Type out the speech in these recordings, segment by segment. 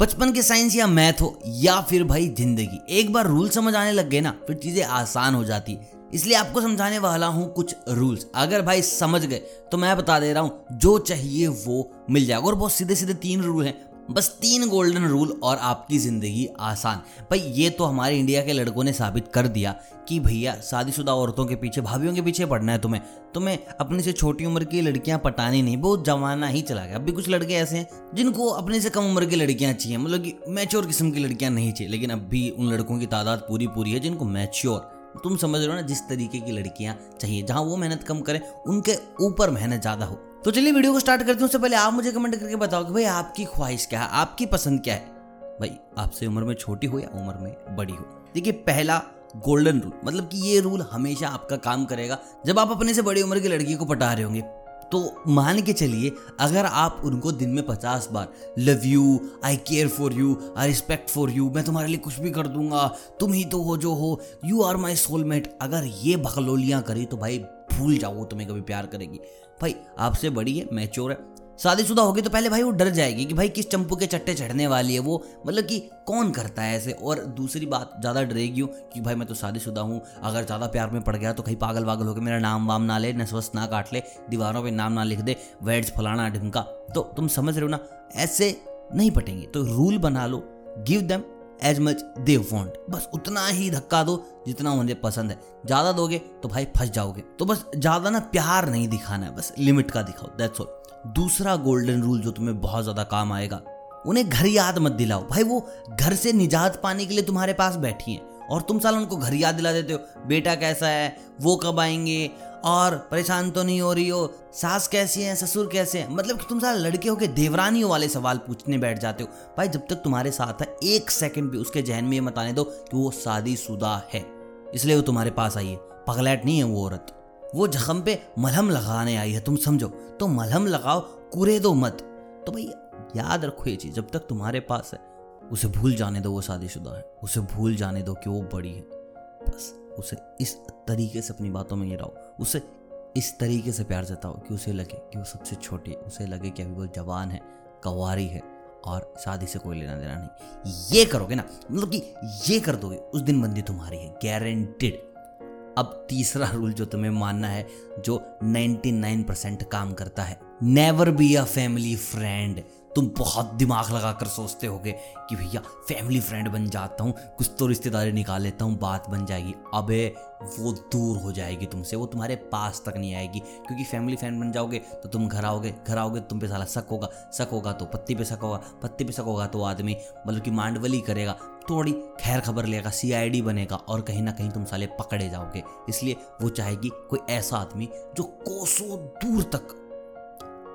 बचपन के साइंस या मैथ हो, या फिर भाई ज़िंदगी। एक बार रूल समझ आने लग गए ना, फिर चीज़ें आसान हो जाती। है इसलिए आपको समझाने वाला हूँ कुछ रूल्स। अगर भाई समझ गए तो मैं बता दे रहा हूँ, जो चाहिए वो मिल जाएगा। और बहुत सीधे सीधे तीन रूल हैं बस तीन गोल्डन रूल और आपकी ज़िंदगी आसान। भाई, ये तो हमारे इंडिया के लड़कों ने साबित कर दिया कि भैया, शादीशुदा औरतों के पीछे, भाभीियों के पीछे पढ़ना है तुम्हें। तुम्हें अपने से छोटी उम्र की लड़कियाँ पटानी नहीं बहुत जमाना ही चला गया। अभी कुछ लड़के ऐसे हैं जिनको अपने से कम उम्र की लड़कियाँ चाहिए। मतलब कि मैच्योर किस्म की लड़कियाँ नहीं चाहिए, लेकिन अब भी उन लड़कों की तादाद पूरी पूरी है जिनको मैच्योर तुम समझ रहे हो ना, जिस तरीके की लड़कियाँ चाहिए, जहाँ वो मेहनत कम करें, उनके ऊपर मेहनत ज़्यादा हो। तो चलिए वीडियो को स्टार्ट करते हैं। उससे पहले आप मुझे कमेंट करके बताओ कि भाई आपकी ख्वाहिश क्या है? आपकी पसंद क्या है? भाई, आपसे उम्र में छोटी हो या उम्र में बड़ी हो? देखिए, पहला गोल्डन रूल मतलब कि ये रूल हमेशा आपका काम करेगा। जब आप अपने से बड़ी उम्र की लड़की को पटा रहे होंगे तो मान के चलिए, अगर आप उनको दिन में पचास बार love you I care for you I respect for you मैं तुम्हारे लिए कुछ भी कर दूँगा, तुम ही तो हो जो हो यू आर माई सोलमेट अगर ये भगलोलियाँ करी तो भाई भूल जाओ वो तुम्हें कभी प्यार करेगी। भाई, आपसे बड़ी है, मैच्योर है। शादीशुदा होगी तो पहले भाई वो डर जाएगी कि भाई किस चंपू के चट्टे चढ़ने वाली है वो। मतलब कि कौन करता है ऐसे? और दूसरी बात, ज़्यादा डरेगी हूँ कि भाई मैं तो शादीशुदा हूँ, अगर ज़्यादा प्यार में पड़ गया तो कहीं पागल वागल होकर मेरा नाम वाम ना ले नस्वस ना काट ले, दीवारों पर नाम ना लिख दे वर्ड्स फलाना ढिमका। तो तुम समझ रहे हो ना, ऐसे नहीं पटेंगे। तो रूल बना लो give them as much they want बस उतना ही धक्का दो जितना उन्हें पसंद है। ज़्यादा दोगे तो भाई फंस जाओगे। तो बस ज़्यादा ना प्यार नहीं दिखाना है, बस लिमिट का दिखाओ दैट्स ऑल दूसरा गोल्डन रूल जो तुम्हें बहुत ज़्यादा काम आएगा, उन्हें घर याद मत दिलाओ। भाई वो घर से निजात पाने के लिए तुम्हारे पास बैठी हैं। और तुम साल उनको घर याद दिला देते हो, बेटा कैसा है? वो कब आएँगे? और परेशान तो नहीं हो रही हो? सास कैसी है? ससुर कैसे हैं? मतलब कि तुम सारा लड़के हो के देवरानियों वाले सवाल पूछने बैठ जाते हो। भाई, जब तक तुम्हारे साथ है, एक सेकंड भी उसके जहन में ये मत आने दो कि वो शादीशुदा है। इसलिए वो तुम्हारे पास आई है। पगलैट नहीं है वो औरत। वो जख्म पे मलहम लगाने आई है, तुम समझो? तो मलहम लगाओ, कुरे दो मत। तो भाई, याद रखो ये चीज़, जब तक तुम्हारे पास है उसे भूल जाने दो वो शादीशुदा है। उसे भूल जाने दो कि वो बड़ी है। बस, उसे इस तरीके से अपनी बातों में रहो। उसे इस तरीके से प्यार जताओ कि उसे लगे कि वो सबसे छोटी है। उसे लगे कि अभी वो जवान है, कवारी है और शादी से कोई लेना देना नहीं। ये करोगे ना मतलब कि ये कर दोगे, उस दिन बंदी तुम्हारी है गारंटेड अब तीसरा रूल जो तुम्हें मानना है, जो 99 परसेंट काम करता है never be a family friend तुम बहुत दिमाग लगाकर सोचते होगे कि भैया फैमिली फ्रेंड बन जाता हूँ, कुछ तो रिश्तेदारी निकाल लेता हूँ, बात बन जाएगी। अबे, वो दूर हो जाएगी तुमसे, वो तुम्हारे पास तक नहीं आएगी। क्योंकि फैमिली फ्रेंड बन जाओगे तो तुम घर आओगे घर आओगे तो तुम पे साला शक होगा शक होगा तो पत्ती पे शक होगा, पत्ती पे शक होगा तो आदमी मतलब कि मांडवली करेगा, थोड़ी खैर खबर लेगा सीआईडी बनेगा और कहीं ना कहीं तुम साले पकड़े जाओगे। इसलिए वो चाहेगी कोई ऐसा आदमी जो कोसों दूर तक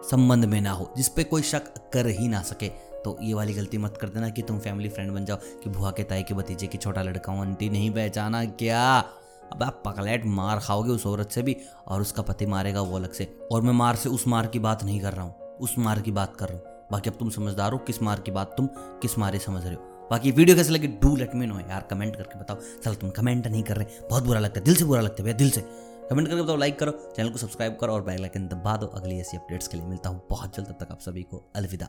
संबंध में ना हो, जिस पे कोई शक कर ही ना सके। तो ये वाली गलती मत कर देना कि तुम फैमिली फ्रेंड बन जाओ, कि भुआ के ताई के भतीजे की छोटा लड़का हूँ, आंटी नहीं पहचाना क्या? अब आप पकलेट मार खाओगे उस औरत से भी, और उसका पति मारेगा वो अलग से। और मैं मार से उस मार की बात नहीं कर रहा हूँ, उस मार की बात कर रहा हूँ। बाकी अब तुम समझदार हो, किस मार की बात तुम, किस मारे समझ रहे हो। बाकी वीडियो कैसे लगे, डू लेट मी नो यार, कमेंट करके बताओ। चल तुम कमेंट नहीं कर रहे, बहुत बुरा लगता है, दिल से बुरा लगता है भैया, दिल से। कमेंट करके बताओ लाइक करो, चैनल को सब्सक्राइब करो और बेल आइकन दबा दो। अगली ऐसी अपडेट्स के लिए मिलता हूँ। बहुत जल्द, तब तक आप सभी को अलविदा।